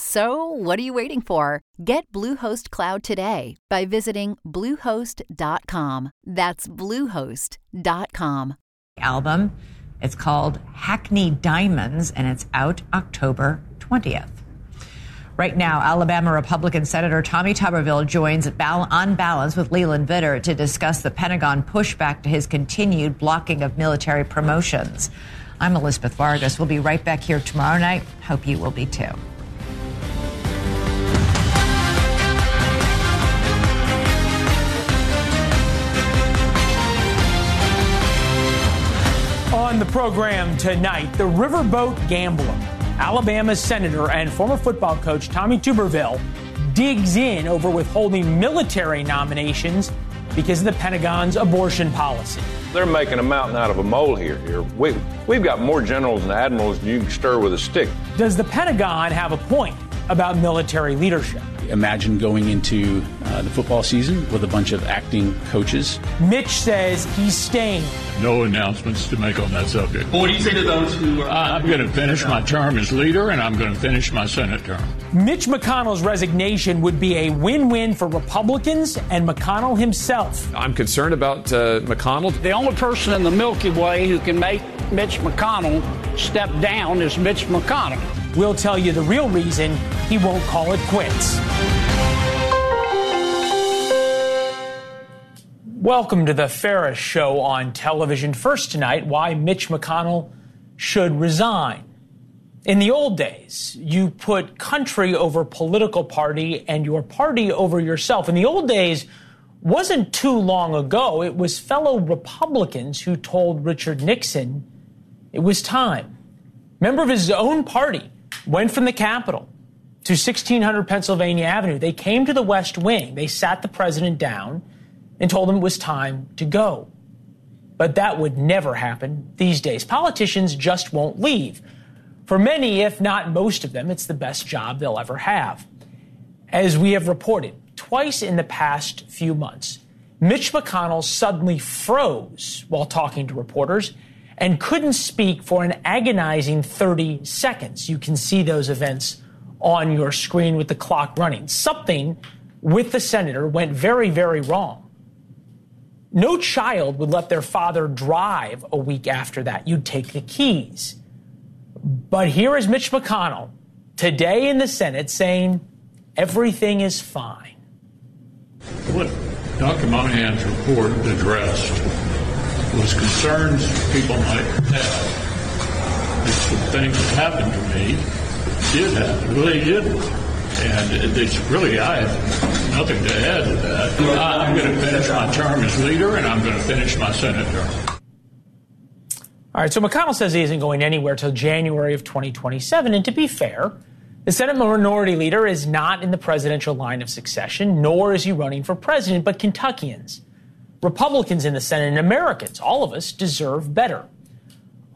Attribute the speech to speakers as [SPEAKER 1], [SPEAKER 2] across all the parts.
[SPEAKER 1] So, what are you waiting for? Get Bluehost Cloud today by visiting Bluehost.com. That's Bluehost.com.
[SPEAKER 2] Album. It's called Hackney Diamonds, and it's out October 20th. Right now, Alabama Republican Senator Tommy Tuberville joins on balance with Leland Vittert to discuss the Pentagon pushback to his continued blocking of military promotions. I'm Elizabeth Vargas. We'll be right back here tomorrow night. Hope you will be too.
[SPEAKER 3] On the program tonight, the riverboat gambler, Alabama Senator and former football coach Tommy Tuberville digs in over withholding military nominations because of the Pentagon's abortion policy.
[SPEAKER 4] They're making a mountain out of a molehill here. We, we've got more generals and admirals than you can stir with a stick.
[SPEAKER 3] Does the Pentagon have a point about military leadership?
[SPEAKER 5] Imagine going into uh, the football season with a bunch of acting coaches.
[SPEAKER 3] Mitch says he's staying.
[SPEAKER 6] No announcements to make on that subject.
[SPEAKER 7] Well, what do you say to those who are.
[SPEAKER 6] I'm going to finish my term as leader, and I'm going to finish my Senate term.
[SPEAKER 3] Mitch McConnell's resignation would be a win win for Republicans and McConnell himself.
[SPEAKER 8] I'm concerned about uh, McConnell.
[SPEAKER 9] The only person in the Milky Way who can make Mitch McConnell step down is Mitch McConnell.
[SPEAKER 3] We'll tell you the real reason he won't call it quits. Welcome to the Ferris Show on television. First tonight, why Mitch McConnell should resign. In the old days, you put country over political party and your party over yourself. In the old days, wasn't too long ago, it was fellow Republicans who told Richard Nixon it was time. Member of his own party went from the Capitol to 1600 Pennsylvania Avenue. They came to the West Wing. They sat the president down and told him it was time to go. But that would never happen these days. Politicians just won't leave. For many, if not most of them, it's the best job they'll ever have. As we have reported twice in the past few months, Mitch McConnell suddenly froze while talking to reporters and couldn't speak for an agonizing 30 seconds. You can see those events on your screen with the clock running. Something with the senator went very, very wrong. No child would let their father drive a week after that. You'd take the keys. But here is Mitch McConnell today in the Senate saying everything is fine.
[SPEAKER 6] What Dr. Monahan's report addressed was concerns people might have. It's some things that happened to me did happen, really did and it's really, I have nothing to add to that. I'm going to finish my term as leader, and I'm going to finish my Senate term.
[SPEAKER 3] All right, so McConnell says he isn't going anywhere till January of 2027. And to be fair, the Senate Minority Leader is not in the presidential line of succession, nor is he running for president, but Kentuckians, Republicans in the Senate, and Americans, all of us, deserve better.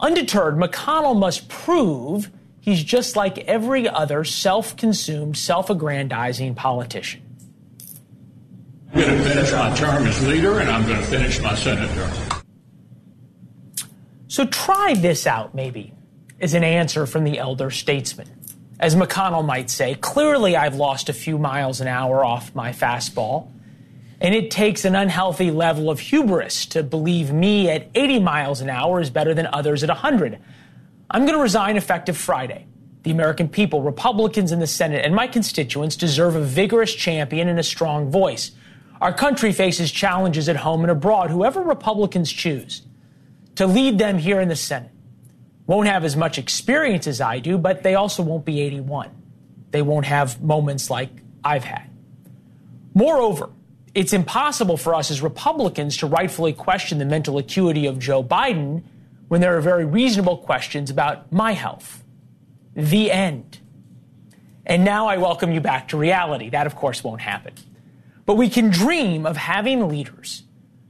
[SPEAKER 3] Undeterred, McConnell must prove He's just like every other self consumed, self aggrandizing politician.
[SPEAKER 6] I'm going to finish my term as leader, and I'm going to finish my Senate term.
[SPEAKER 3] So try this out, maybe, as an answer from the elder statesman. As McConnell might say, clearly I've lost a few miles an hour off my fastball, and it takes an unhealthy level of hubris to believe me at 80 miles an hour is better than others at 100. I'm going to resign effective Friday. The American people, Republicans in the Senate, and my constituents deserve a vigorous champion and a strong voice. Our country faces challenges at home and abroad, whoever Republicans choose to lead them here in the Senate. Won't have as much experience as I do, but they also won't be 81. they won't have moments like I've had. Moreover, it's impossible for us as Republicans to rightfully question the mental acuity of Joe Biden when there are very reasonable questions about my health. The end. And now I welcome you back to reality. That, of course, won't happen. But we can dream of having leaders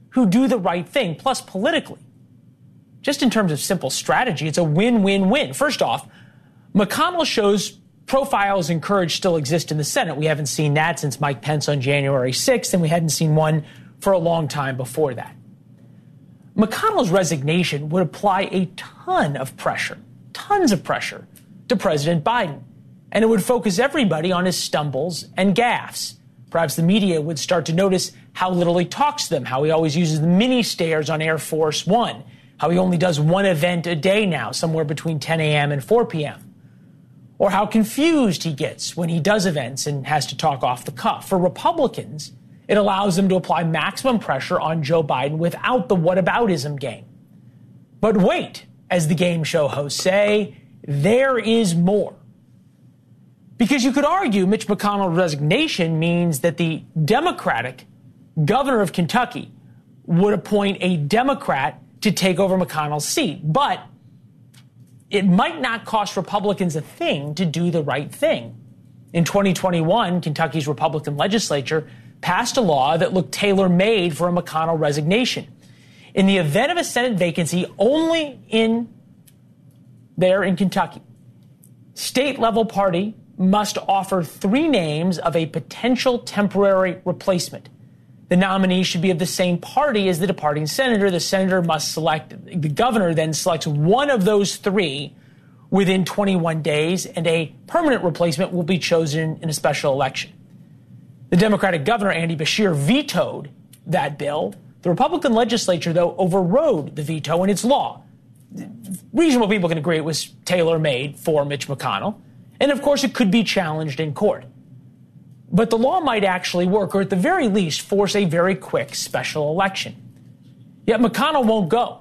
[SPEAKER 3] who do the right thing, plus politically. Just in terms of simple strategy, it's a win win win. First off, McConnell shows profiles and courage still exist in the Senate. We haven't seen that since Mike Pence on January 6th, and we hadn't seen one for a long time before that. McConnell's resignation would apply a ton of pressure, tons of pressure to President Biden. And it would focus everybody on his stumbles and gaffes. Perhaps the media would start to notice how little he talks to them, how he always uses the mini stairs on Air Force One, how he only does one event a day now, somewhere between 10 a.m. and 4 p.m., or how confused he gets when he does events and has to talk off the cuff. For Republicans, it allows them to apply maximum pressure on Joe Biden without the whataboutism game. But wait, as the game show hosts say, there is more. Because you could argue Mitch McConnell's resignation means that the Democratic governor of Kentucky would appoint a Democrat to take over McConnell's seat. But it might not cost Republicans a thing to do the right thing. In 2021, Kentucky's Republican legislature passed a law that looked tailor made for a McConnell resignation. In the event of a Senate vacancy only in there in Kentucky, state level party must offer three names of a potential temporary replacement. The nominee should be of the same party as the departing senator. The senator must select, the governor then selects one of those three within 21 days, and a permanent replacement will be chosen in a special election. The Democratic governor, Andy Beshear, vetoed that bill. The Republican legislature, though, overrode the veto and its law. Reasonable people can agree it was tailor made for Mitch McConnell. And of course, it could be challenged in court. But the law might actually work, or at the very least, force a very quick special election. Yet McConnell won't go.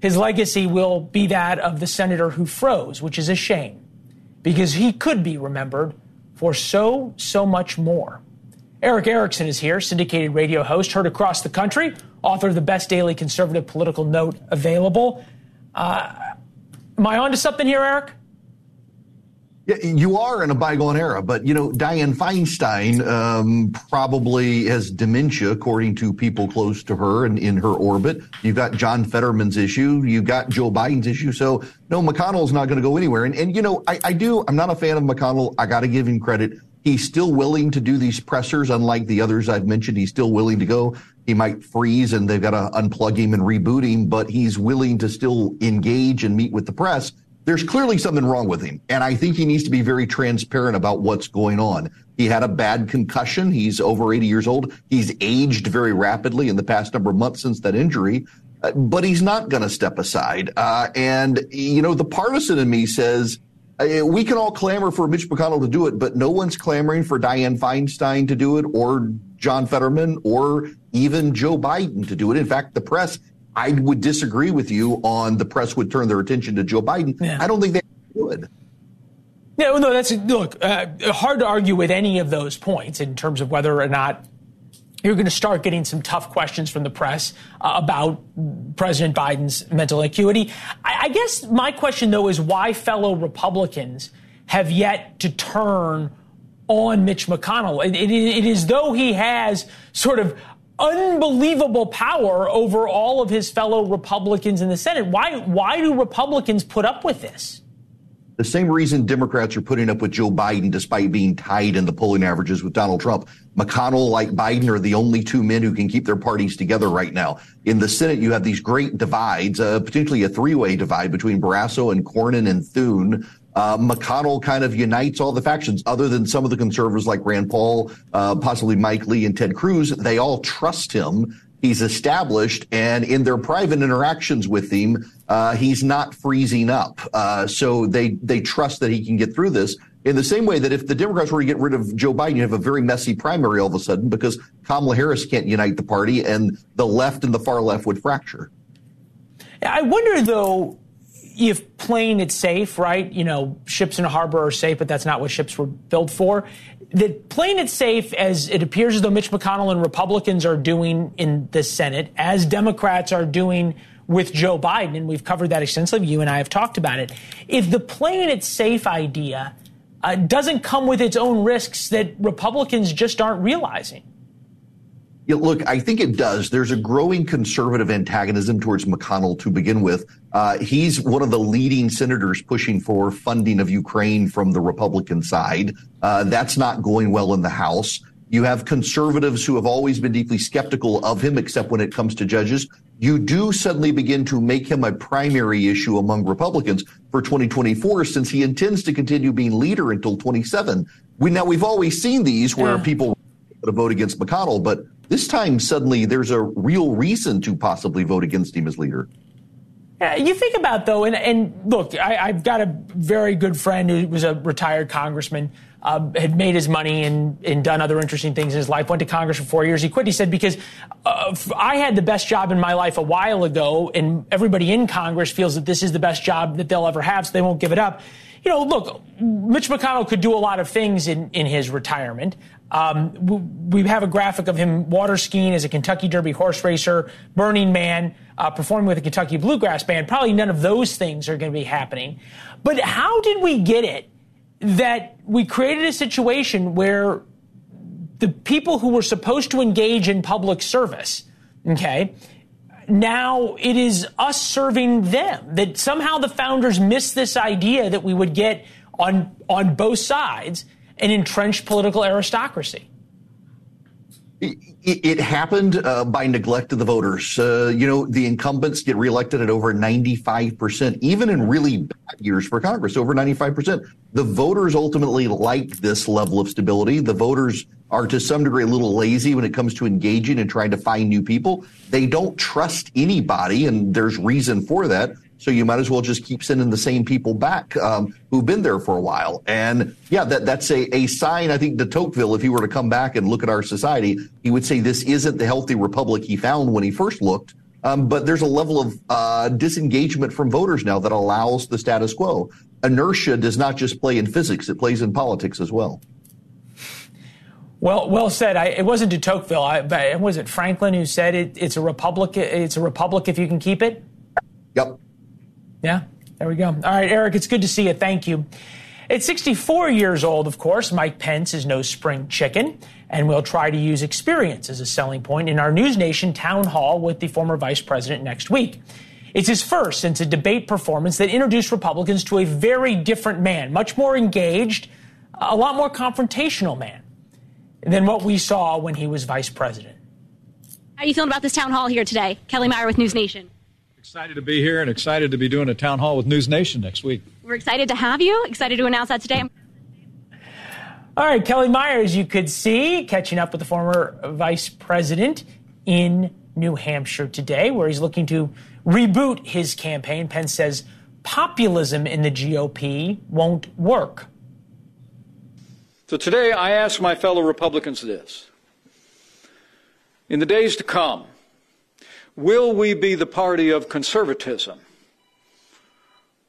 [SPEAKER 3] His legacy will be that of the senator who froze, which is a shame, because he could be remembered for so, so much more. Erick Erickson is here, syndicated radio host, heard across the country, author of the best daily conservative political note available. Uh, am I on to something here, Eric?
[SPEAKER 7] Yeah, you are in a bygone era, but you know, Dianne Feinstein um, probably has dementia, according to people close to her and in her orbit. You've got John Fetterman's issue. You've got Joe Biden's issue. So, no, McConnell's not going to go anywhere. And, and you know, I, I do, I'm not a fan of McConnell. I got to give him credit. He's still willing to do these pressers, unlike the others I've mentioned. He's still willing to go. He might freeze and they've got to unplug him and reboot him, but he's willing to still engage and meet with the press there's clearly something wrong with him. And I think he needs to be very transparent about what's going on. He had a bad concussion. He's over 80 years old. He's aged very rapidly in the past number of months since that injury, uh, but he's not going to step aside. Uh, and, you know, the partisan in me says, we can all clamor for Mitch McConnell to do it, but no one's clamoring for Dianne Feinstein to do it or John Fetterman or even Joe Biden to do it. In fact, the press I would disagree with you on the press would turn their attention to Joe Biden. Yeah. I don't think they would.
[SPEAKER 3] Yeah, well, no, that's look uh, hard to argue with any of those points in terms of whether or not you're going to start getting some tough questions from the press uh, about President Biden's mental acuity. I, I guess my question, though, is why fellow Republicans have yet to turn on Mitch McConnell. It, it, it is though he has sort of unbelievable power over all of his fellow Republicans in the Senate. Why, why do Republicans put up with this?
[SPEAKER 7] The same reason Democrats are putting up with Joe Biden despite being tied in the polling averages with Donald Trump. McConnell, like Biden, are the only two men who can keep their parties together right now. In the Senate, you have these great divides, uh, potentially a three-way divide between Barrasso and Cornyn and Thune. Uh, McConnell kind of unites all the factions, other than some of the conservatives like Rand Paul, uh, possibly Mike Lee and Ted Cruz. They all trust him. He's established, and in their private interactions with him, uh, he's not freezing up. Uh, so they they trust that he can get through this. In the same way that if the Democrats were to get rid of Joe Biden, you have a very messy primary all of a sudden because Kamala Harris can't unite the party, and the left and the far left would fracture.
[SPEAKER 3] I wonder, though, if playing it safe, right? You know, ships in a harbor are safe, but that's not what ships were built for. That playing it safe, as it appears as though Mitch McConnell and Republicans are doing in the Senate, as Democrats are doing with Joe Biden, and we've covered that extensively. You and I have talked about it. If the playing it safe idea uh, doesn't come with its own risks that Republicans just aren't realizing.
[SPEAKER 7] Yeah, look, I think it does. There's a growing conservative antagonism towards McConnell to begin with. Uh, he's one of the leading senators pushing for funding of Ukraine from the Republican side. Uh, that's not going well in the House. You have conservatives who have always been deeply skeptical of him, except when it comes to judges. You do suddenly begin to make him a primary issue among Republicans for 2024, since he intends to continue being leader until 27. We now we've always seen these where yeah. people vote against McConnell, but this time, suddenly, there's a real reason to possibly vote against him as leader.
[SPEAKER 3] Yeah, you think about though, and, and look, I, have got a very good friend who was a retired congressman, uh, had made his money and, and done other interesting things in his life. Went to Congress for four years. He quit. He said because uh, I had the best job in my life a while ago, and everybody in Congress feels that this is the best job that they'll ever have, so they won't give it up you know, look, Mitch McConnell could do a lot of things in, in his retirement. Um, we have a graphic of him water skiing as a Kentucky Derby horse racer, Burning Man, uh, performing with a Kentucky Bluegrass Band. Probably none of those things are going to be happening. But how did we get it that we created a situation where the people who were supposed to engage in public service, okay, now it is us serving them. That somehow the founders missed this idea that we would get on on both sides an entrenched political aristocracy.
[SPEAKER 7] It, it happened uh, by neglect of the voters. Uh, you know, the incumbents get reelected at over 95%, even in really bad years for Congress, over 95%. The voters ultimately like this level of stability. The voters are to some degree a little lazy when it comes to engaging and trying to find new people. They don't trust anybody, and there's reason for that. So you might as well just keep sending the same people back um, who've been there for a while. And yeah, that, that's a, a sign, I think, to Tocqueville, if he were to come back and look at our society, he would say this isn't the healthy republic he found when he first looked. Um, but there's a level of uh, disengagement from voters now that allows the status quo. Inertia does not just play in physics, it plays in politics as well.
[SPEAKER 3] Well, well said. I, it wasn't de Tocqueville. I, was it Franklin who said it, it's a republic? It's a republic if you can keep it.
[SPEAKER 7] Yep.
[SPEAKER 3] Yeah, there we go. All right, Eric, it's good to see you. Thank you. At 64 years old, of course, Mike Pence is no spring chicken, and we'll try to use experience as a selling point in our News Nation town hall with the former vice president next week. It's his first since a debate performance that introduced Republicans to a very different man, much more engaged, a lot more confrontational man than what we saw when he was vice president.
[SPEAKER 10] How are you feeling about this town hall here today? Kelly Meyer with News Nation.
[SPEAKER 11] Excited to be here and excited to be doing a town hall with News Nation next week.
[SPEAKER 10] We're excited to have you. Excited to announce that today.
[SPEAKER 3] All right, Kelly Myers, you could see catching up with the former vice president in New Hampshire today, where he's looking to reboot his campaign. Pence says populism in the GOP won't work.
[SPEAKER 12] So today I ask my fellow Republicans this. In the days to come, Will we be the party of conservatism?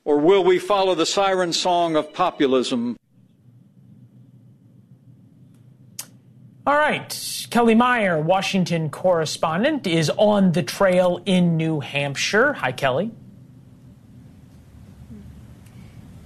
[SPEAKER 12] Or will we follow the siren song of populism?
[SPEAKER 3] All right. Kelly Meyer, Washington correspondent, is on the trail in New Hampshire. Hi, Kelly.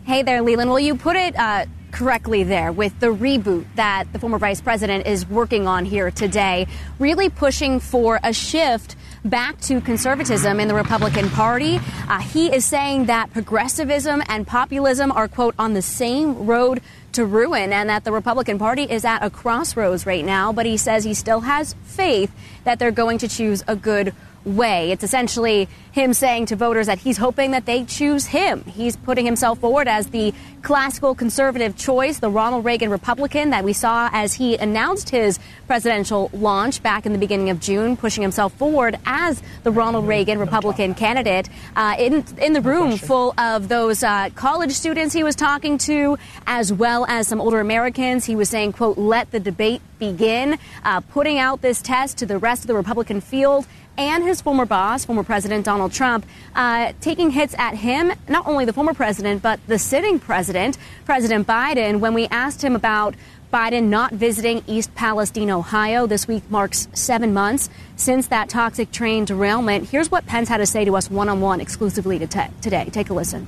[SPEAKER 10] Hey there, Leland. Well, you put it uh, correctly there with the reboot that the former vice president is working on here today, really pushing for a shift back to conservatism in the Republican Party. Uh, he is saying that progressivism and populism are, quote, on the same road to ruin and that the Republican Party is at a crossroads right now, but he says he still has faith that they're going to choose a good way. It's essentially him saying to voters that he's hoping that they choose him. He's putting himself forward as the classical conservative choice, the Ronald Reagan Republican that we saw as he announced his presidential launch back in the beginning of June, pushing himself forward as the Ronald Reagan Republican candidate. Uh, in, in the room full of those uh, college students he was talking to, as well as some older Americans, he was saying, quote, let the debate begin, uh, putting out this test to the rest of the Republican field and his former boss, former President Donald Trump, uh, taking hits at him, not only the former president, but the sitting president, President Biden, when we asked him about Biden not visiting East Palestine, Ohio. This week marks seven months since that toxic train derailment. Here's what Pence had to say to us one on one exclusively today. Take a listen.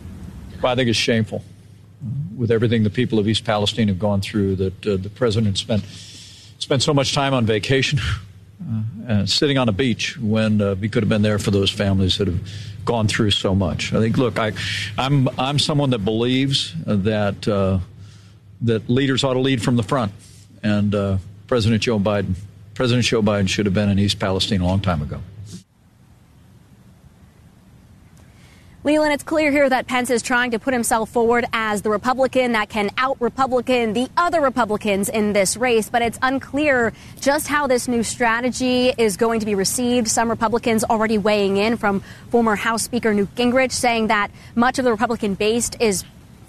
[SPEAKER 11] Well, I think it's shameful with everything the people of East Palestine have gone through that uh, the president spent spent so much time on vacation, uh, sitting on a beach when uh, we could have been there for those families that have gone through so much. I think, look, I, I'm I'm someone that believes that uh, that leaders ought to lead from the front, and uh, President Joe Biden, President Joe Biden should have been in East Palestine a long time ago.
[SPEAKER 10] Leland, it's clear here that Pence is trying to put himself forward as the Republican that can out Republican the other Republicans in this race, but it's unclear just how this new strategy is going to be received. Some Republicans already weighing in from former House Speaker Newt Gingrich saying that much of the Republican base is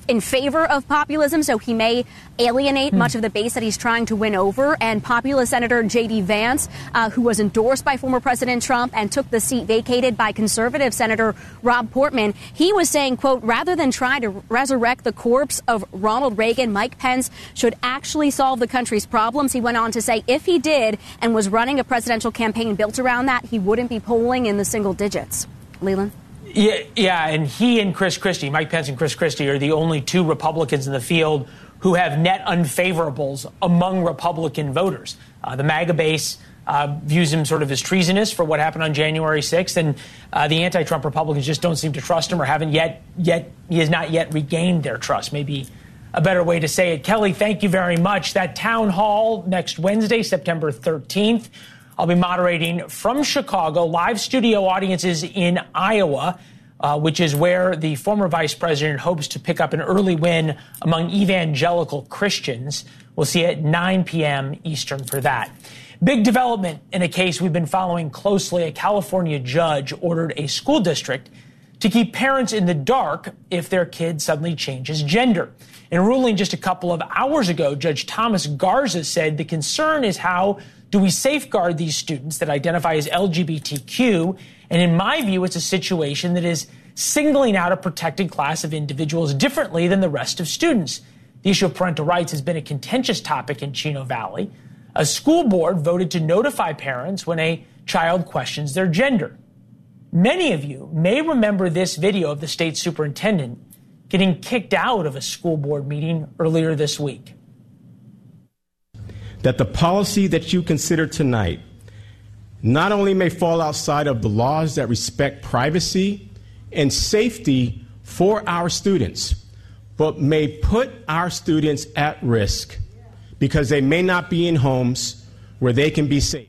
[SPEAKER 10] in favor of populism, so he may alienate hmm. much of the base that he's trying to win over. And populist Senator J.D. Vance, uh, who was endorsed by former President Trump and took the seat vacated by conservative Senator Rob Portman, he was saying, quote, rather than try to resurrect the corpse of Ronald Reagan, Mike Pence should actually solve the country's problems. He went on to say if he did and was running a presidential campaign built around that, he wouldn't be polling in the single digits. Leland?
[SPEAKER 3] Yeah, yeah, and he and Chris Christie, Mike Pence and Chris Christie, are the only two Republicans in the field who have net unfavorables among Republican voters. Uh, the MAGA base uh, views him sort of as treasonous for what happened on January 6th, and uh, the anti-Trump Republicans just don't seem to trust him or haven't yet. Yet he has not yet regained their trust. Maybe a better way to say it. Kelly, thank you very much. That town hall next Wednesday, September 13th. I'll be moderating from Chicago, live studio audiences in Iowa, uh, which is where the former vice president hopes to pick up an early win among evangelical Christians. We'll see at 9 p.m. Eastern for that. Big development in a case we've been following closely. A California judge ordered a school district to keep parents in the dark if their kid suddenly changes gender. In a ruling just a couple of hours ago, Judge Thomas Garza said the concern is how do we safeguard these students that identify as LGBTQ? And in my view, it's a situation that is singling out a protected class of individuals differently than the rest of students. The issue of parental rights has been a contentious topic in Chino Valley. A school board voted to notify parents when a child questions their gender. Many of you may remember this video of the state superintendent getting kicked out of a school board meeting earlier this week
[SPEAKER 13] that the policy that you consider tonight not only may fall outside of the laws that respect privacy and safety for our students, but may put our students at risk because they may not be in homes where they can be safe.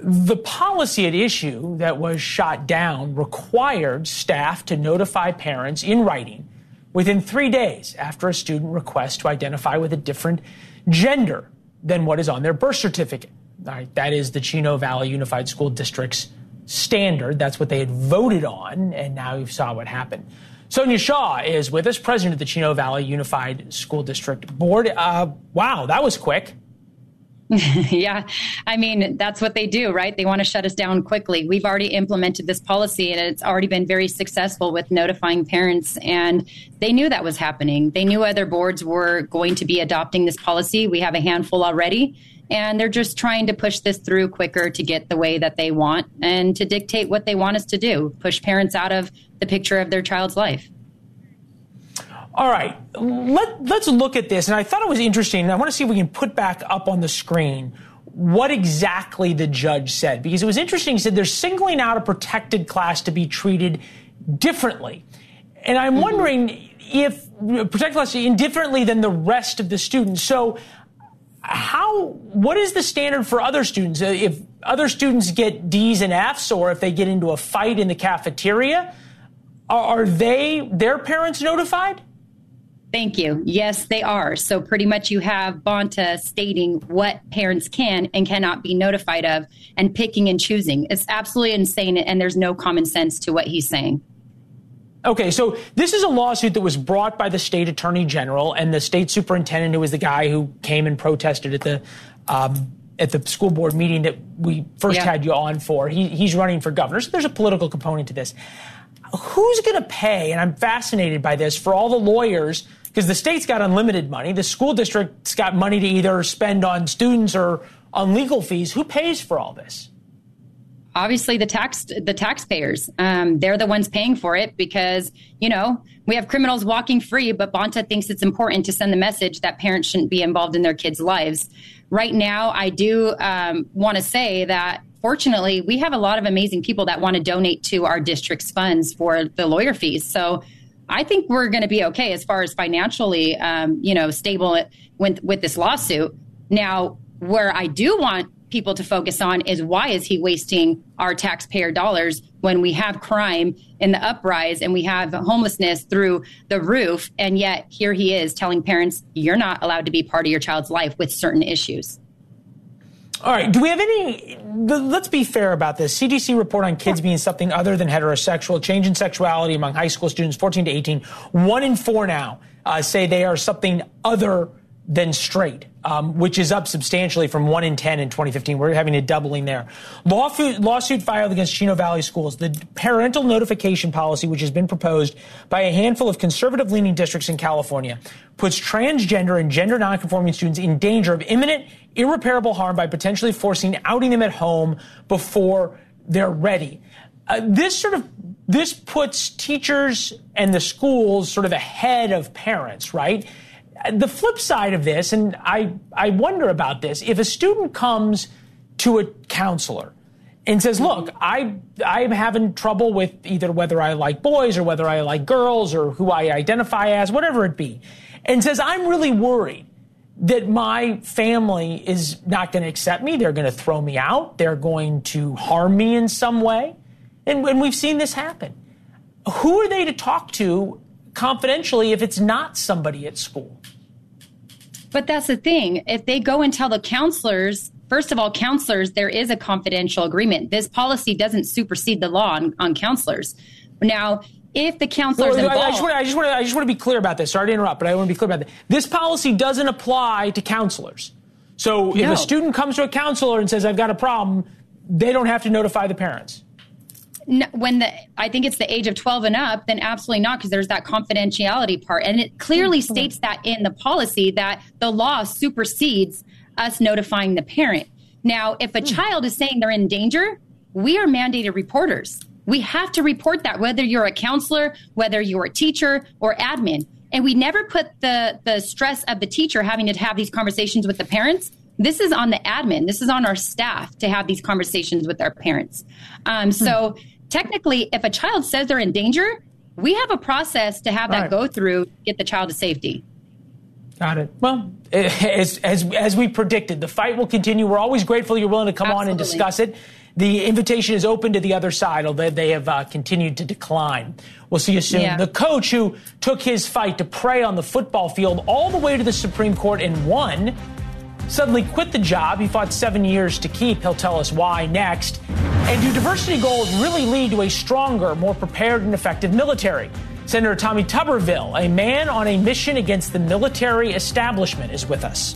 [SPEAKER 3] The policy at issue that was shot down required staff to notify parents in writing within three days after a student requests to identify with a different gender than what is on their birth certificate. Right, that is the Chino Valley Unified School District's standard. That's what they had voted on, and now you saw what happened. Sonja Shaw is with us, president of the Chino Valley Unified School District Board. Uh, wow, that was quick.
[SPEAKER 14] yeah, I mean, that's what they do, right? They want to shut us down quickly. We've already implemented this policy and it's already been very successful with notifying parents. And they knew that was happening. They knew other boards were going to be adopting this policy. We have a handful already. And they're just trying to push this through quicker to get the way that they want and to dictate what they want us to do, push parents out of the picture of their child's life.
[SPEAKER 3] All right, let, let's look at this. And I thought it was interesting. I want to see if we can put back up on the screen what exactly the judge said, because it was interesting. He said they're singling out a protected class to be treated differently. And I'm mm-hmm. wondering if protected class is indifferently than the rest of the students. So, how, what is the standard for other students? Uh, if other students get D's and F's, or if they get into a fight in the cafeteria, are they, their parents notified?
[SPEAKER 14] Thank you. Yes, they are. So pretty much you have Bonta stating what parents can and cannot be notified of and picking and choosing. It's absolutely insane and there's no common sense to what he's saying.
[SPEAKER 3] Okay, so this is a lawsuit that was brought by the state attorney general and the state superintendent, who was the guy who came and protested at the um, at the school board meeting that we first
[SPEAKER 14] Yeah.
[SPEAKER 3] had you on for. He, he's running for governor. So there's a political component to this. Who's going to pay? And I'm fascinated by this for all the lawyers because the state's got unlimited money. The school district's got money to either spend on students or on legal fees. Who pays for all this?
[SPEAKER 14] obviously the tax the taxpayers um, they're the ones paying for it because you know we have criminals walking free but bonta thinks it's important to send the message that parents shouldn't be involved in their kids lives right now i do um, want to say that fortunately we have a lot of amazing people that want to donate to our district's funds for the lawyer fees so I think we're going to be okay as far as financially, um, you know, stable with with this lawsuit. Now, where I do want people to focus on is why is he wasting our taxpayer dollars when we have crime in the uprise and we have homelessness through the roof, and yet here he is telling parents you're not allowed to be part of your child's life with certain issues.
[SPEAKER 3] All right. Do we have any? Let's be fair about this. CDC report on kids being something other than heterosexual, change in sexuality among high school students 14 to 18. One in four now uh, say they are something other than straight, um, which is up substantially from one in 10 in 2015. We're having a doubling there. Lawsuit, lawsuit filed against Chino Valley schools. The parental notification policy, which has been proposed by a handful of conservative leaning districts in California, puts transgender and gender nonconforming students in danger of imminent, irreparable harm by potentially forcing outing them at home before they're ready. Uh, this sort of this puts teachers and the schools sort of ahead of parents, right? The flip side of this, and I, I wonder about this, if a student comes to a counselor and says, look, I, I'm having trouble with either whether I like boys or whether I like girls or who I identify as, whatever it be, and says, I'm really worried that my family is not going to accept me. They're going to throw me out. They're going to harm me in some way. And, and we've seen this happen. Who are they to talk to confidentially if it's not somebody at school?
[SPEAKER 14] But that's the thing. If they go and tell the counselors, first of all, counselors, there is a confidential agreement. This policy doesn't supersede the law on, on counselors. Now, if the counselors
[SPEAKER 3] Well,
[SPEAKER 14] involved,
[SPEAKER 3] I just want to I just want to I just want to be clear about this. Sorry to interrupt, but I want to be clear about this. This policy doesn't apply to counselors. So if
[SPEAKER 14] No.
[SPEAKER 3] a student comes to a counselor and says I've got a problem, they don't have to notify the parents.
[SPEAKER 14] No, when the I think it's the age of 12 and up, then absolutely not because there's that confidentiality part, and it clearly mm-hmm. states that in the policy that the law supersedes us notifying the parent. Now, if a hmm. child is saying they're in danger, we are mandated reporters. We have to report that whether you're a counselor, whether you're a teacher or admin, and we never put the the stress of the teacher having to have these conversations with the parents. This is on the admin. This is on our staff to have these conversations with our parents. Um, hmm. so technically, if a child says they're in danger, we have a process to have that
[SPEAKER 3] Right.
[SPEAKER 14] go through, get the child to safety.
[SPEAKER 3] Got it. Well, as, as, as we predicted, the fight will continue. We're always grateful you're willing to come on and discuss it. The invitation is open to the other side, although they have uh, continued to decline. We'll see you soon.
[SPEAKER 14] Yeah.
[SPEAKER 3] The coach who took his fight to pray on the football field all the way to the Supreme Court and won suddenly quit the job. He fought seven years to keep. He'll tell us why next. And do diversity goals really lead to a stronger, more prepared, and effective military? Senator Tommy Tuberville, a man on a mission against the military establishment, is with us.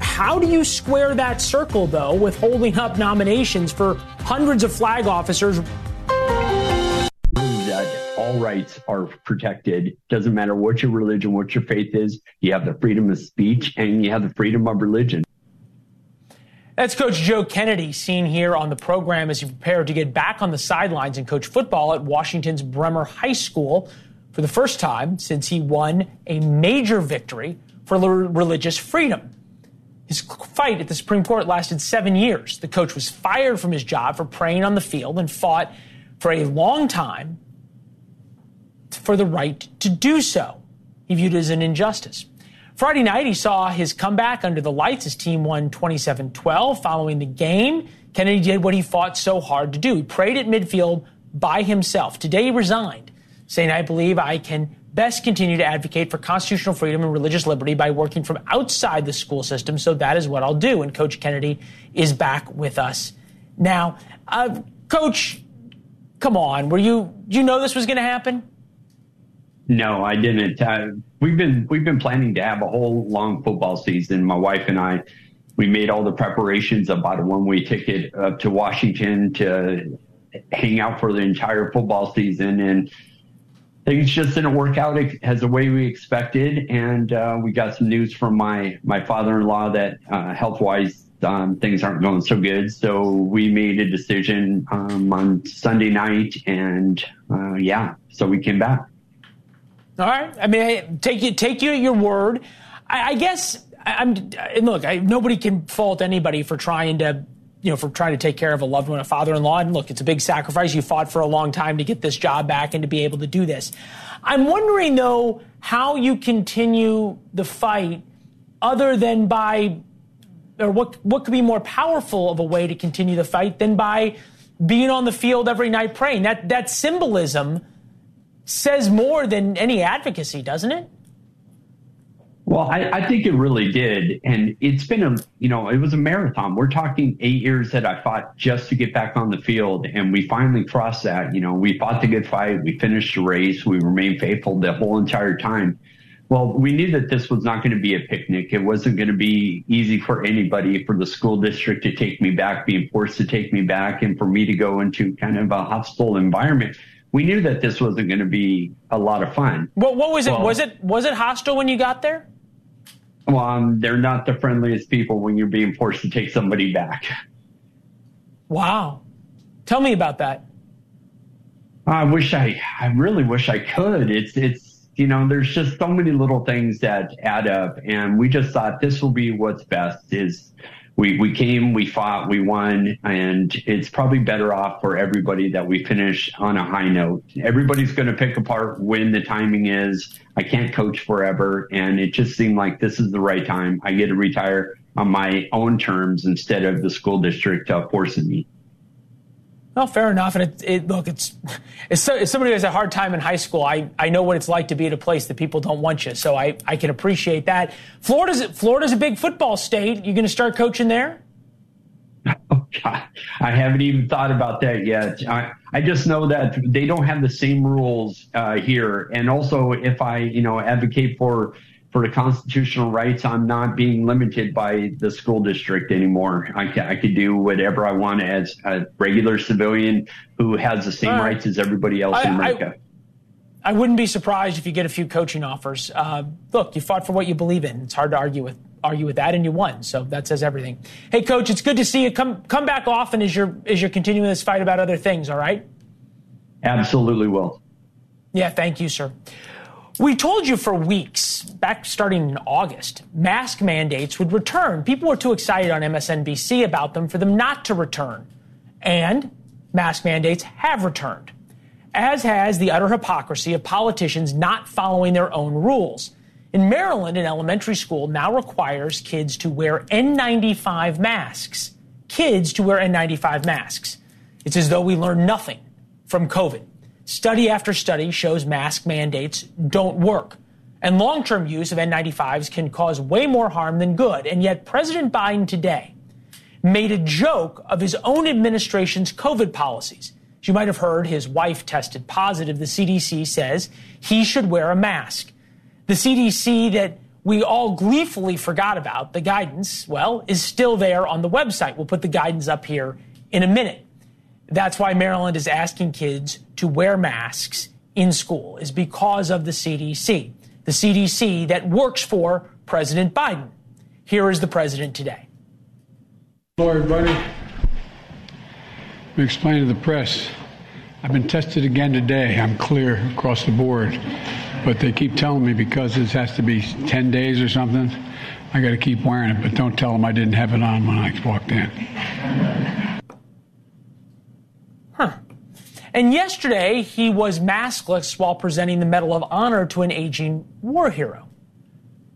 [SPEAKER 3] How do you square that circle, though, with holding up nominations for hundreds of flag officers
[SPEAKER 15] all rights are protected. Doesn't matter what your religion, what your faith is. You have the freedom of speech and you have the freedom of religion.
[SPEAKER 3] That's Coach Joe Kennedy, seen here on the program as he prepared to get back on the sidelines and coach football at Washington's Bremerton High School for the first time since he won a major victory for religious freedom. His fight at the Supreme Court lasted seven years. The coach was fired from his job for praying on the field and fought for a long time for the right to do so. He viewed it as an injustice. Friday night, he saw his comeback under the lights. His team won 27 12. Following the game, Kennedy did what he fought so hard to do. He prayed at midfield by himself. Today, he resigned, saying, I believe I can best continue to advocate for constitutional freedom and religious liberty by working from outside the school system, so that is what I'll do. And Coach Kennedy is back with us now. Uh, Coach, come on. Were you, you know this was going to happen?
[SPEAKER 15] No, I didn't. Uh, we've been we've been planning to have a whole long football season. My wife and I, we made all the preparations about a one way ticket up to Washington to hang out for the entire football season. And things just didn't work out as the way we expected. And uh, we got some news from my, my father in law that uh, health wise, um, things aren't going so good. So we made a decision um, on Sunday night. And uh, yeah, so we came back.
[SPEAKER 3] All right. I mean, take you take you at your word. I, I guess I'm. And look, I, nobody can fault anybody for trying to, you know, for trying to take care of a loved one, a father-in-law. And look, it's a big sacrifice. You fought for a long time to get this job back and to be able to do this. I'm wondering though how you continue the fight, other than by, or what what could be more powerful of a way to continue the fight than by being on the field every night praying. That that symbolism says more than any advocacy, doesn't it?
[SPEAKER 15] Well, I, I, think it really did. And it's been a, you know, it was a marathon. We're talking eight years that I fought just to get back on the field. And we finally crossed that. You know, we fought the good fight. We finished the race. We remained faithful the whole entire time. Well, we knew that this was not going to be a picnic. It wasn't going to be easy for anybody, for the school district to take me back, being forced to take me back, and for me to go into kind of a hostile environment we knew that this wasn't going to be a lot of fun.
[SPEAKER 3] What, what was well, it? Was it was it hostile when you got there?
[SPEAKER 15] Well, um, they're not the friendliest people when you're being forced to take somebody back.
[SPEAKER 3] Wow, tell me about that.
[SPEAKER 15] I wish I, I really wish I could. It's it's you know, there's just so many little things that add up, and we just thought this will be what's best. Is we, we came, we fought, we won, and it's probably better off for everybody that we finish on a high note. Everybody's going to pick apart when the timing is. I can't coach forever, and it just seemed like this is the right time. I get to retire on my own terms instead of the school district uh, forcing me.
[SPEAKER 3] Well, fair enough. And it, it look, it's, it's so, somebody who has a hard time in high school, I, I know what it's like to be at a place that people don't want you. So I, I can appreciate that. Florida's Florida's a big football state. You going to start coaching there?
[SPEAKER 15] Oh God, I haven't even thought about that yet. I, I just know that they don't have the same rules uh, here, and also if I, you know, advocate for for the constitutional rights, I'm not being limited by the school district anymore. I, can, I could do whatever I want as a regular civilian who has the same right. rights as everybody else I, in America.
[SPEAKER 3] I, I, wouldn't be surprised if you get a few coaching offers. Uh, look, you fought for what you believe in. It's hard to argue with argue with that, and you won. So that says everything. Hey, coach, it's good to see you. Come come back often as you're as you're continuing this fight about other things. All right.
[SPEAKER 15] Absolutely will.
[SPEAKER 3] Yeah, thank you, sir. We told you for weeks, back starting in August, mask mandates would return. People were too excited on MSNBC about them for them not to return. And mask mandates have returned, as has the utter hypocrisy of politicians not following their own rules. In Maryland, an elementary school now requires kids to wear N95 masks. Kids to wear N95 masks. It's as though we learned nothing from COVID. Study after study shows mask mandates don't work. And long term use of N95s can cause way more harm than good. And yet, President Biden today made a joke of his own administration's COVID policies. As you might have heard, his wife tested positive. The CDC says he should wear a mask. The CDC that we all gleefully forgot about, the guidance, well, is still there on the website. We'll put the guidance up here in a minute. That's why Maryland is asking kids to wear masks in school, is because of the CDC, the CDC that works for President Biden. Here is the president today.
[SPEAKER 16] Hello, everybody. We explain to the press. I've been tested again today. I'm clear across the board. But they keep telling me because this has to be 10 days or something, I got to keep wearing it. But don't tell them I didn't have it on when I walked in.
[SPEAKER 3] And yesterday, he was maskless while presenting the Medal of Honor to an aging war hero.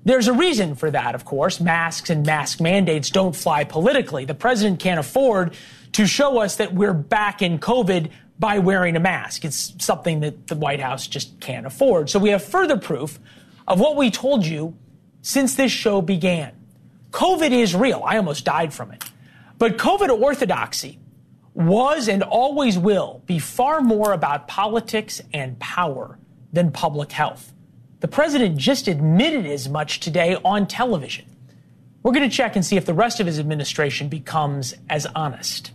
[SPEAKER 3] There's a reason for that, of course. Masks and mask mandates don't fly politically. The president can't afford to show us that we're back in COVID by wearing a mask. It's something that the White House just can't afford. So we have further proof of what we told you since this show began. COVID is real. I almost died from it. But COVID orthodoxy was and always will be far more about politics and power than public health. The president just admitted as much today on television. We're going to check and see if the rest of his administration becomes as honest.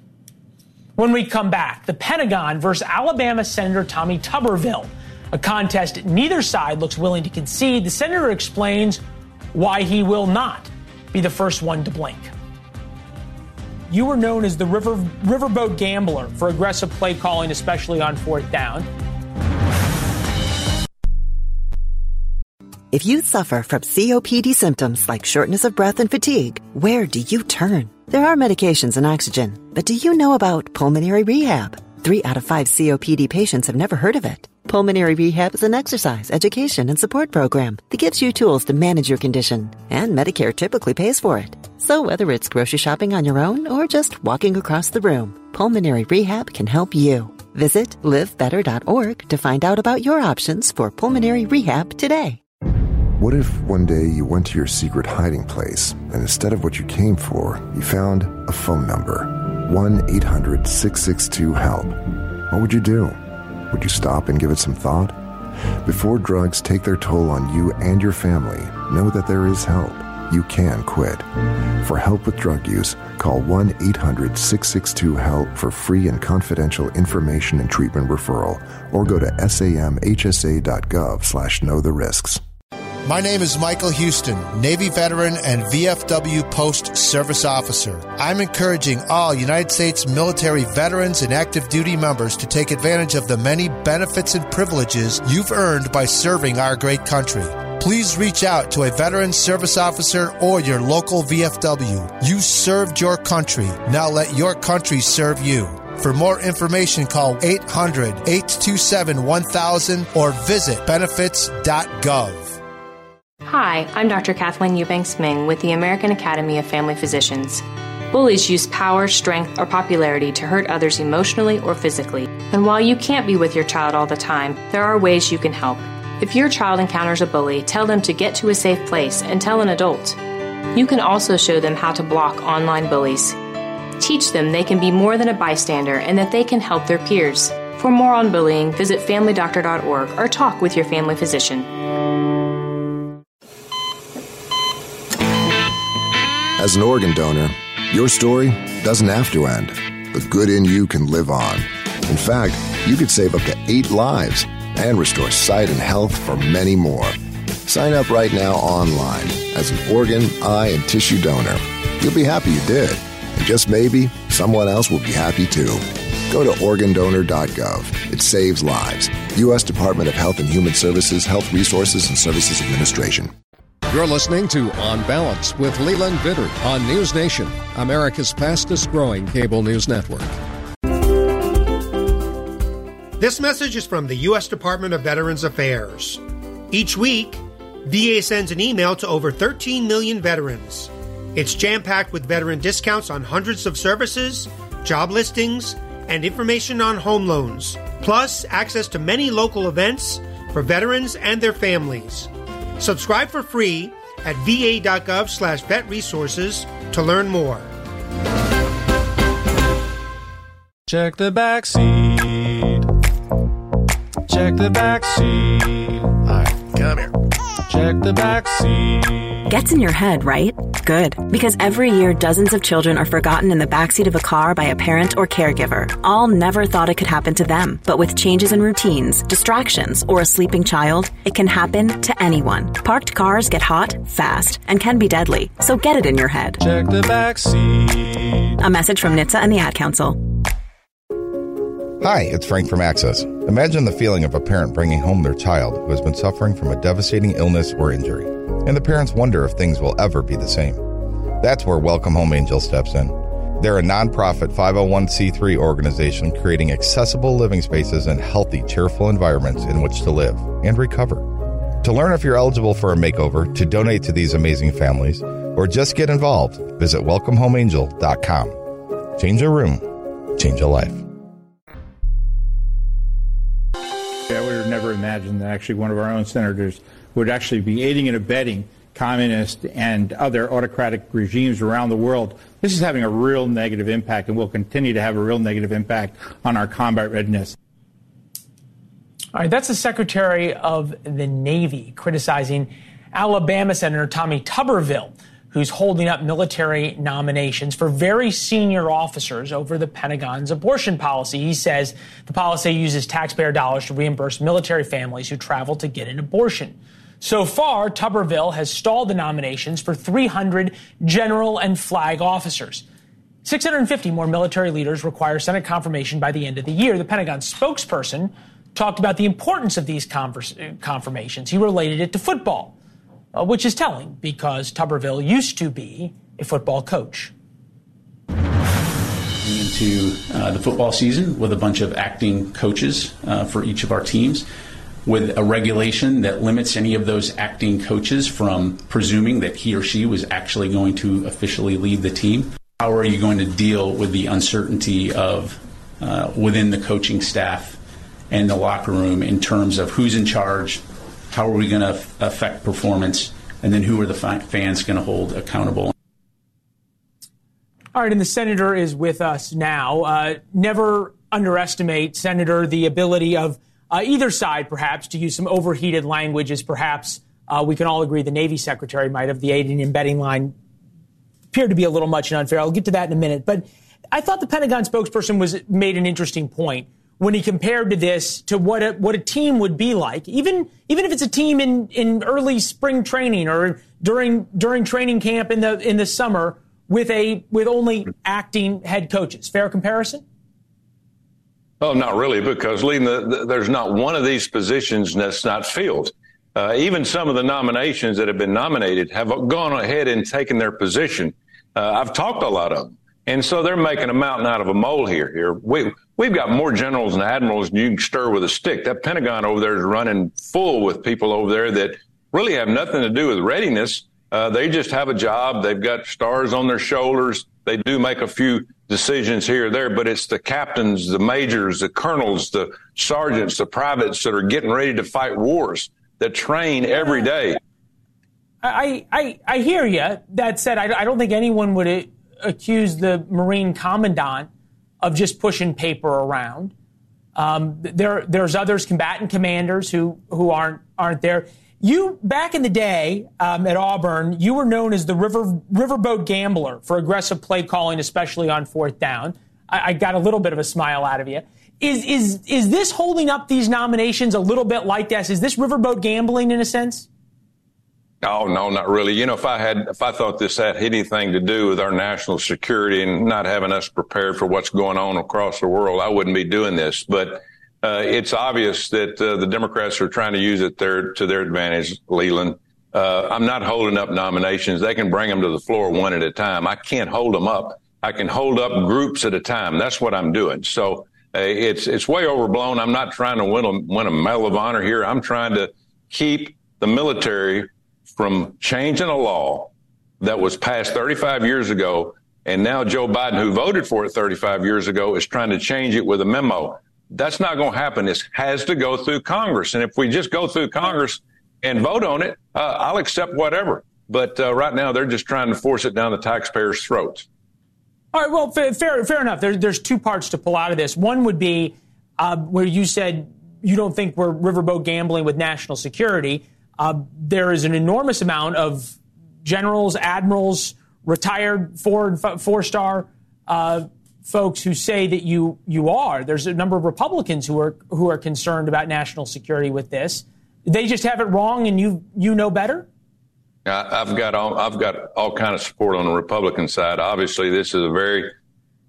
[SPEAKER 3] When we come back, the Pentagon versus Alabama Senator Tommy Tuberville, a contest neither side looks willing to concede. The senator explains why he will not be the first one to blink. You were known as the river, riverboat gambler for aggressive play calling, especially on fourth down.
[SPEAKER 17] If you suffer from COPD symptoms like shortness of breath and fatigue, where do you turn? There are medications and oxygen, but do you know about pulmonary rehab? Three out of five COPD patients have never heard of it. Pulmonary Rehab is an exercise, education, and support program that gives you tools to manage your condition, and Medicare typically pays for it. So whether it's grocery shopping on your own or just walking across the room, Pulmonary Rehab can help you. Visit livebetter.org to find out about your options for pulmonary rehab today.
[SPEAKER 18] What if one day you went to your secret hiding place and instead of what you came for, you found a phone number 1 800 662 HELP? What would you do? Would you stop and give it some thought? Before drugs take their toll on you and your family, know that there is help. You can quit. For help with drug use, call 1 800 662 HELP for free and confidential information and treatment referral or go to samhsa.gov slash know the risks.
[SPEAKER 19] My name is Michael Houston, Navy veteran and VFW Post Service Officer. I'm encouraging all United States military veterans and active duty members to take advantage of the many benefits and privileges you've earned by serving our great country. Please reach out to a veteran service officer or your local VFW. You served your country. Now let your country serve you. For more information, call 800 827 1000 or visit benefits.gov.
[SPEAKER 20] Hi, I'm Dr. Kathleen Eubanks Ming with the American Academy of Family Physicians. Bullies use power, strength, or popularity to hurt others emotionally or physically. And while you can't be with your child all the time, there are ways you can help. If your child encounters a bully, tell them to get to a safe place and tell an adult. You can also show them how to block online bullies. Teach them they can be more than a bystander and that they can help their peers. For more on bullying, visit FamilyDoctor.org or talk with your family physician.
[SPEAKER 18] As an organ donor, your story doesn't have to end. The good in you can live on. In fact, you could save up to eight lives and restore sight and health for many more. Sign up right now online as an organ, eye, and tissue donor. You'll be happy you did. And just maybe, someone else will be happy too. Go to organdonor.gov. It saves lives. U.S. Department of Health and Human Services, Health Resources and Services Administration.
[SPEAKER 21] You're listening to On Balance with Leland Vittert on News Nation, America's fastest growing cable news network.
[SPEAKER 22] This message is from the U.S. Department of Veterans Affairs. Each week, VA sends an email to over 13 million veterans. It's jam packed with veteran discounts on hundreds of services, job listings, and information on home loans, plus access to many local events for veterans and their families. Subscribe for free at va.gov slash vet resources to learn more.
[SPEAKER 23] Check the back seat. Check the back seat. All right, come here. Check the back seat.
[SPEAKER 24] Gets in your head, right? Good. Because every year, dozens of children are forgotten in the backseat of a car by a parent or caregiver. All never thought it could happen to them. But with changes in routines, distractions, or a sleeping child, it can happen to anyone. Parked cars get hot, fast, and can be deadly. So get it in your head.
[SPEAKER 23] Check the back seat.
[SPEAKER 24] A message from NHTSA and the Ad Council.
[SPEAKER 25] Hi, it's Frank from Access. Imagine the feeling of a parent bringing home their child who has been suffering from a devastating illness or injury, and the parents wonder if things will ever be the same. That's where Welcome Home Angel steps in. They're a nonprofit 501c3 organization creating accessible living spaces and healthy, cheerful environments in which to live and recover. To learn if you're eligible for a makeover, to donate to these amazing families, or just get involved, visit welcomehomeangel.com. Change a room, change a life.
[SPEAKER 26] I would have never imagined that actually one of our own senators would actually be aiding and abetting communist and other autocratic regimes around the world. This is having a real negative impact and will continue to have a real negative impact on our combat readiness.
[SPEAKER 3] All right, that's the Secretary of the Navy criticizing Alabama Senator Tommy Tuberville who's holding up military nominations for very senior officers over the Pentagon's abortion policy. He says the policy uses taxpayer dollars to reimburse military families who travel to get an abortion. So far, Tuberville has stalled the nominations for 300 general and flag officers. 650 more military leaders require Senate confirmation by the end of the year. The Pentagon spokesperson talked about the importance of these confirmations. He related it to football, uh, which is telling because Tuberville used to be a football coach.
[SPEAKER 27] Into uh, the football season with a bunch of acting coaches uh, for each of our teams with a regulation that limits any of those acting coaches from presuming that he or she was actually going to officially lead the team. How are you going to deal with the uncertainty of uh, within the coaching staff and the locker room in terms of who's in charge, how are we going to f- affect performance, and then who are the fans going to hold accountable?
[SPEAKER 3] All right, and the senator is with us now. Uh, never underestimate, Senator, the ability of uh, either side, perhaps, to use some overheated language, as perhaps uh, we can all agree the Navy Secretary might have. The aiding and abetting line appeared to be a little much and unfair. I'll get to that in a minute. But I thought the Pentagon spokesperson was made an interesting point when he compared to this to what a, what a team would be like, even even if it's a team in, in early spring training or during during training camp in the in the summer with a with only acting head coaches. Fair comparison.
[SPEAKER 28] Oh, not really, because Lee, the, the, there's not one of these positions that's not filled. Uh, even some of the nominations that have been nominated have gone ahead and taken their position. Uh, I've talked a lot of them, and so they're making a mountain out of a mole here. Here, we we've got more generals and admirals than you can stir with a stick. That Pentagon over there is running full with people over there that really have nothing to do with readiness. Uh, they just have a job. They've got stars on their shoulders. They do make a few decisions here or there, but it's the captains, the majors, the colonels, the sergeants, the privates that are getting ready to fight wars that train every day.
[SPEAKER 3] I, I, I hear you. That said, I, I don't think anyone would accuse the Marine commandant of just pushing paper around. Um, there, there's others, combatant commanders, who, who aren't, aren't there. You back in the day um, at Auburn, you were known as the river riverboat gambler for aggressive play calling, especially on fourth down. I, I got a little bit of a smile out of you. Is is is this holding up these nominations a little bit like this? Is this riverboat gambling in a sense?
[SPEAKER 28] Oh no, not really. You know, if I had, if I thought this had anything to do with our national security and not having us prepared for what's going on across the world, I wouldn't be doing this. But uh, it's obvious that uh, the Democrats are trying to use it their, to their advantage, Leland. Uh, I'm not holding up nominations. They can bring them to the floor one at a time. I can't hold them up. I can hold up groups at a time. That's what I'm doing. So uh, it's it's way overblown. I'm not trying to win a, win a Medal of Honor here. I'm trying to keep the military from changing a law that was passed 35 years ago. And now Joe Biden, who voted for it 35 years ago, is trying to change it with a memo. That's not going to happen. This has to go through Congress. And if we just go through Congress and vote on it, uh, I'll accept whatever. But uh, right now, they're just trying to force it down the taxpayers' throats.
[SPEAKER 3] All right. Well, fair, fair enough. There, there's two parts to pull out of this. One would be uh, where you said you don't think we're riverboat gambling with national security. Uh, there is an enormous amount of generals, admirals, retired four four star uh, folks who say that you you are. There's a number of Republicans who are who are concerned about national security with this. They just have it wrong, and you you know better.
[SPEAKER 28] I've got all I've got all kind of support on the Republican side. Obviously, this is a very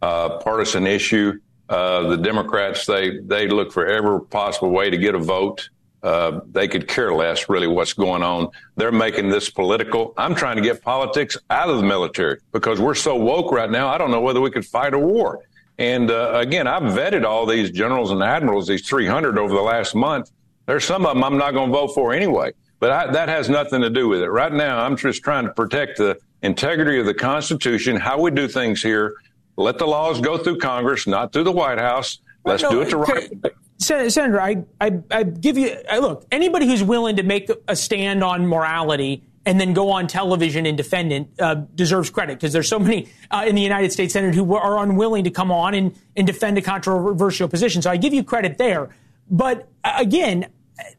[SPEAKER 28] uh, partisan issue. Uh, the Democrats they they look for every possible way to get a vote. Uh, they could care less really what's going on. They're making this political. I'm trying to get politics out of the military because we're so woke right now. I don't know whether we could fight a war. And uh, again, I've vetted all these generals and admirals, these 300 over the last month. There's some of them I'm not going to vote for anyway. But I, that has nothing to do with it. Right now, I'm just trying to protect the integrity of the Constitution, how we do things here. Let the laws go through Congress, not through the White House. Let's no, do it the right way.
[SPEAKER 3] Senator, I, I, I give you I, look. Anybody who's willing to make a stand on morality and then go on television and defend it uh, deserves credit because there's so many uh, in the United States Senate who are unwilling to come on and, and defend a controversial position. So I give you credit there. But uh, again,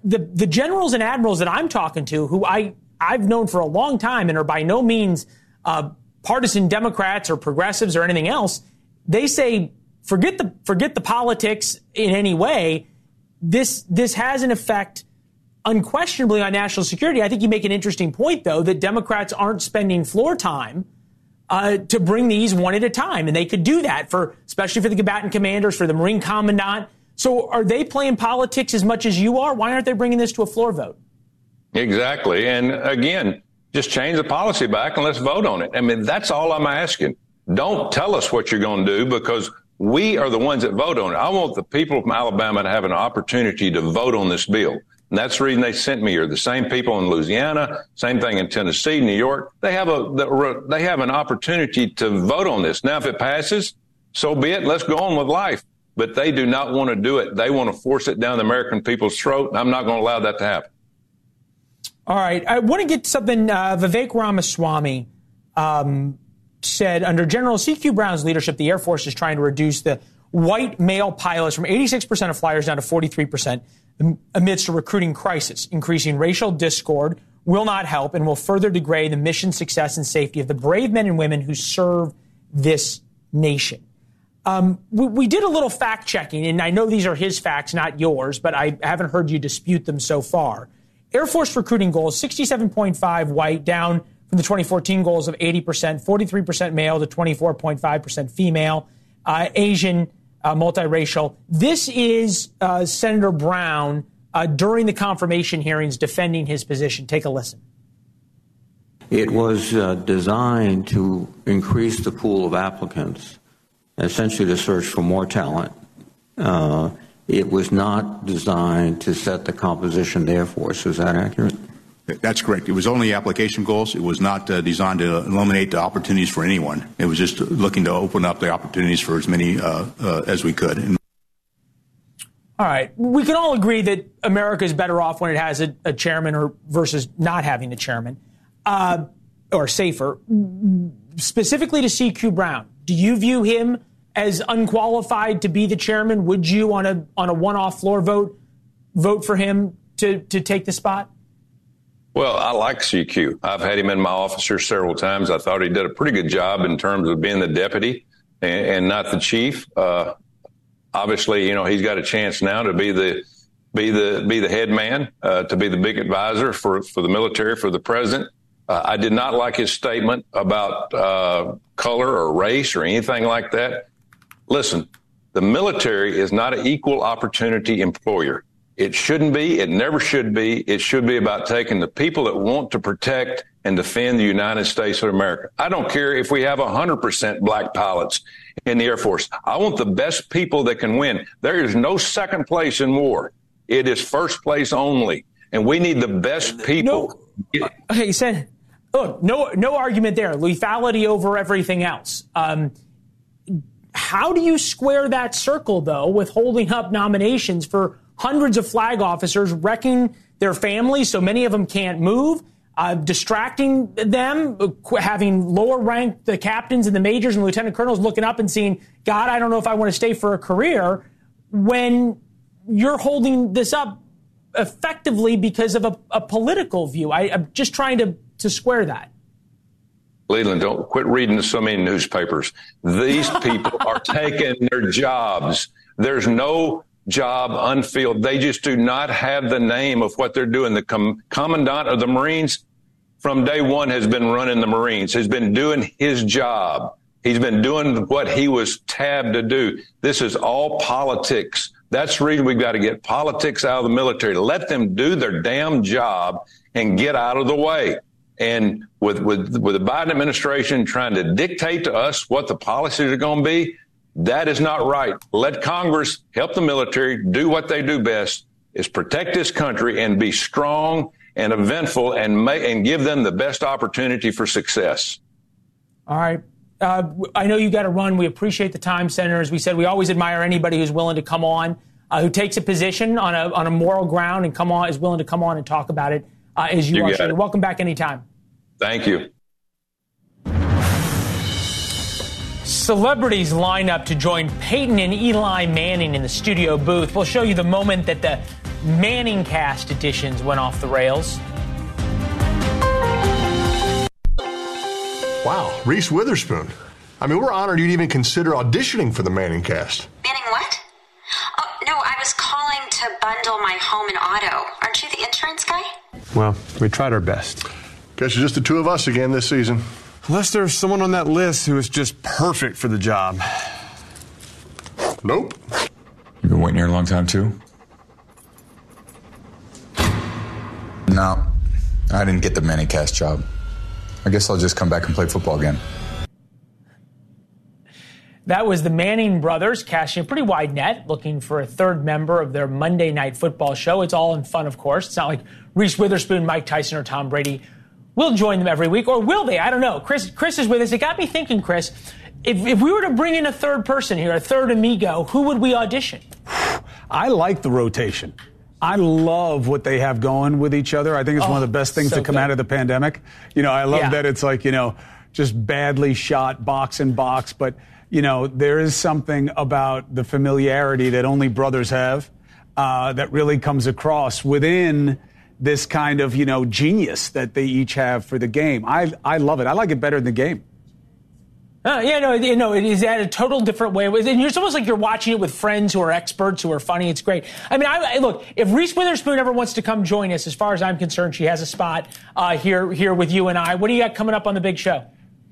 [SPEAKER 3] the the generals and admirals that I'm talking to, who I I've known for a long time and are by no means uh, partisan Democrats or progressives or anything else, they say forget the forget the politics in any way. This this has an effect unquestionably on national security. I think you make an interesting point though that Democrats aren't spending floor time uh, to bring these one at a time, and they could do that for especially for the combatant commanders, for the Marine commandant. So are they playing politics as much as you are? Why aren't they bringing this to a floor vote?
[SPEAKER 28] Exactly, and again, just change the policy back and let's vote on it. I mean, that's all I'm asking. Don't tell us what you're going to do because we are the ones that vote on it. I want the people from Alabama to have an opportunity to vote on this bill. And that's the reason they sent me here. The same people in Louisiana, same thing in Tennessee, New York. They have a they have an opportunity to vote on this. Now, if it passes, so be it. Let's go on with life. But they do not want to do it. They want to force it down the American people's throat. And I'm not going to allow that to happen.
[SPEAKER 3] All right. I want to get something. Uh, Vivek Ramaswamy um, said under General C.Q. Brown's leadership, the Air Force is trying to reduce the white male pilots from 86% of flyers down to 43% amidst a recruiting crisis. Increasing racial discord will not help and will further degrade the mission success and safety of the brave men and women who serve this nation. Um, we, we, did a little fact checking, and I know these are his facts, not yours, but I haven't heard you dispute them so far. Air Force recruiting goals 67.5 white, down from the 2014 goals of 80%, 43% male to 24.5% female, uh, Asian, uh, multiracial. This is uh, Senator Brown uh, during the confirmation hearings defending his position. Take a listen.
[SPEAKER 29] It was uh, designed to increase the pool of applicants, essentially to search for more talent uh, it was not designed to set the composition of the Air Force. Is that accurate?
[SPEAKER 30] That's correct. It was only application goals. It was not uh, designed to eliminate the opportunities for anyone. It was just looking to open up the opportunities for as many uh, uh, as we could.
[SPEAKER 3] all right. We can all agree that America is better off when it has a, a chairman or versus not having a chairman, uh, or safer. Specifically to CQ Brown, do you view him as unqualified to be the chairman, would you on a on a one-off floor vote vote for him to to take the spot?
[SPEAKER 28] Well, I like CQ. I've had him in my office here several times. I thought he did a pretty good job in terms of being the deputy and, and not the chief. Uh, obviously, you know he's got a chance now to be the be the be the head man, uh, to be the big advisor for for the military, for the president. Uh, I did not like his statement about uh, color or race or anything like that. Listen, the military is not an equal opportunity employer. It shouldn't be. It never should be. It should be about taking the people that want to protect and defend the United States of America. I don't care if we have 100% black pilots in the Air Force. I want the best people that can win. There is no second place in war. It is first place only. And we need the best people.
[SPEAKER 3] No, he said, look, no, no argument there. Lethality over everything else. Um, how do you square that circle, though, with holding up nominations for hundreds of flag officers, wrecking their families so many of them can't move, uh, distracting them, having lower ranked the captains and the majors and lieutenant colonels looking up and seeing, God, I don't know if I want to stay for a career, when you're holding this up effectively because of a, a political view? I, I'm just trying to, to square that.
[SPEAKER 28] Leland, don't quit reading so many newspapers. These people are taking their jobs. There's no job unfilled. They just do not have the name of what they're doing. The com- commandant of the Marines from day one has been running the Marines, has been doing his job. He's been doing what he was tabbed to do. This is all politics. That's the reason we've got to get politics out of the military. Let them do their damn job and get out of the way. And with, with, with the Biden administration trying to dictate to us what the policies are going to be, that is not right. Let Congress help the military do what they do best is protect this country and be strong and eventful and may, and give them the best opportunity for success.
[SPEAKER 3] All right. Uh, I know you got to run. We appreciate the time, Senator. As we said, we always admire anybody who's willing to come on, uh, who takes a position on a, on a moral ground and come on, is willing to come on and talk about it uh, as you, you are. Welcome back anytime.
[SPEAKER 28] Thank you.
[SPEAKER 3] Celebrities line up to join Peyton and Eli Manning in the studio booth. We'll show you the moment that the ManningCast editions went off the rails.
[SPEAKER 31] Wow, Reese Witherspoon. I mean, we're honored you'd even consider auditioning for the ManningCast.
[SPEAKER 32] Manning what? Oh, no, I was calling to bundle my home and auto. Aren't you the insurance guy?
[SPEAKER 31] Well, we tried our best. Guess it's just the two of us again this season. Unless there's someone on that list who is just perfect for the job. Nope.
[SPEAKER 33] You've been waiting here a long time, too? No, I didn't get the ManningCast job. I guess I'll just come back and play football again.
[SPEAKER 3] That was the Manning brothers casting a pretty wide net, looking for a third member of their Monday night football show. It's all in fun, of course. It's not like Reese Witherspoon, Mike Tyson, or Tom Brady will join them every week, or will they? I don't know. Chris, Chris is with us. It got me thinking, Chris. If, if we were to bring in a third person here, a third amigo, who would we audition?
[SPEAKER 34] I like the rotation. I love what they have going with each other. I think it's oh, one of the best things so to come good. out of the pandemic. You know, I love yeah. that it's like, you know, just badly shot box and box, but you know, there is something about the familiarity that only brothers have uh, that really comes across within this kind of, you know, genius that they each have for the game. I, I love it. I like it better than the game.
[SPEAKER 3] Uh, yeah, no, you know, it is at a total different way. And it's almost like you're watching it with friends who are experts, who are funny. It's great. I mean, I, look, if Reese Witherspoon ever wants to come join us, as far as I'm concerned, she has a spot uh, here here with you and I. What do you got coming up on the big show?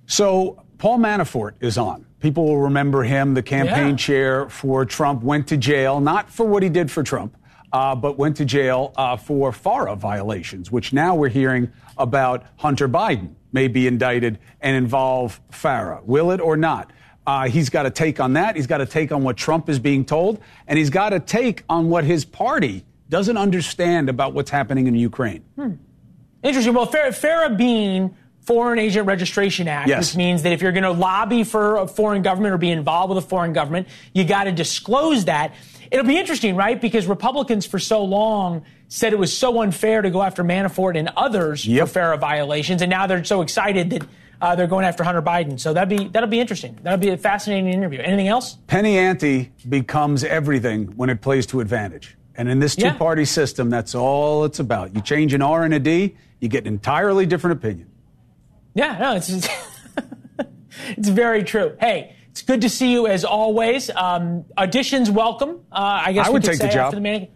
[SPEAKER 34] So Paul Manafort is on. People will remember him, the campaign yeah. chair for Trump, went to jail, not for what he did for Trump, uh, but went to jail uh, for FARA violations, which now we're hearing about Hunter Biden may be indicted and involve FARA. Will it or not? Uh, he's got a take on that. He's got a take on what Trump is being told, and he's got a take on what his party doesn't understand about what's happening in Ukraine.
[SPEAKER 3] Hmm. Interesting. Well, FARA being Foreign Agent Registration Act, yes. which means that if you're going to lobby for a foreign government or be involved with a foreign government, you got to disclose that. It'll be interesting, right? Because Republicans for so long said it was so unfair to go after Manafort and others yep. for FARA violations, and now they're so excited that uh, they're going after Hunter Biden. So that'd be that'll be interesting. That'll be a fascinating interview. Anything else?
[SPEAKER 34] Penny ante becomes everything when it plays to advantage. And in this two-party yeah. system, that's all it's about. You change an R and a D, you get an entirely different opinion.
[SPEAKER 3] Yeah, no, it's it's, it's very true. Hey, it's good to see you as always. Um, auditions welcome. Uh, I guess
[SPEAKER 34] I would take the job.
[SPEAKER 3] The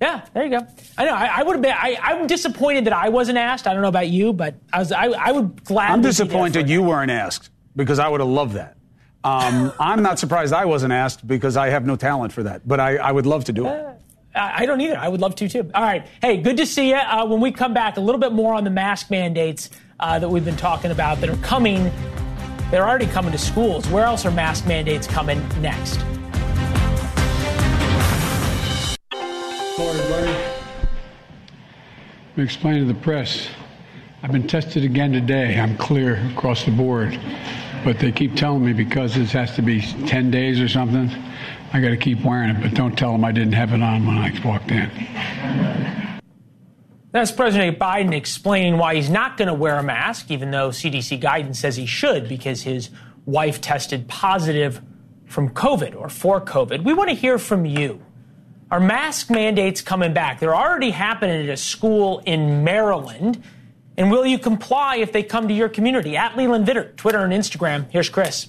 [SPEAKER 3] yeah, there you go. I know. I, I would have been. I, am disappointed that I wasn't asked. I don't know about you, but I was. I, I would gladly.
[SPEAKER 34] I'm disappointed you weren't asked because I would have loved that. Um, I'm not surprised I wasn't asked because I have no talent for that. But I, I would love to do it. Uh,
[SPEAKER 3] I don't either. I would love to too. All right. Hey, good to see you. Uh, when we come back, a little bit more on the mask mandates uh, that we've been talking about that are coming. They're already coming to schools. Where else are mask mandates coming next?
[SPEAKER 16] Hello, everybody. I'm explaining to the press. I've been tested again today. I'm clear across the board. But they keep telling me because this has to be 10 days or something, I got to keep wearing it. But don't tell them I didn't have it on when I walked in.
[SPEAKER 3] That's President Biden explaining why he's not going to wear a mask, even though CDC guidance says he should because his wife tested positive from COVID or for COVID. We want to hear from you. Are mask mandates coming back? They're already happening at a school in Maryland. And will you comply if they come to your community? At Leland Vittert, Twitter and Instagram. Here's Chris.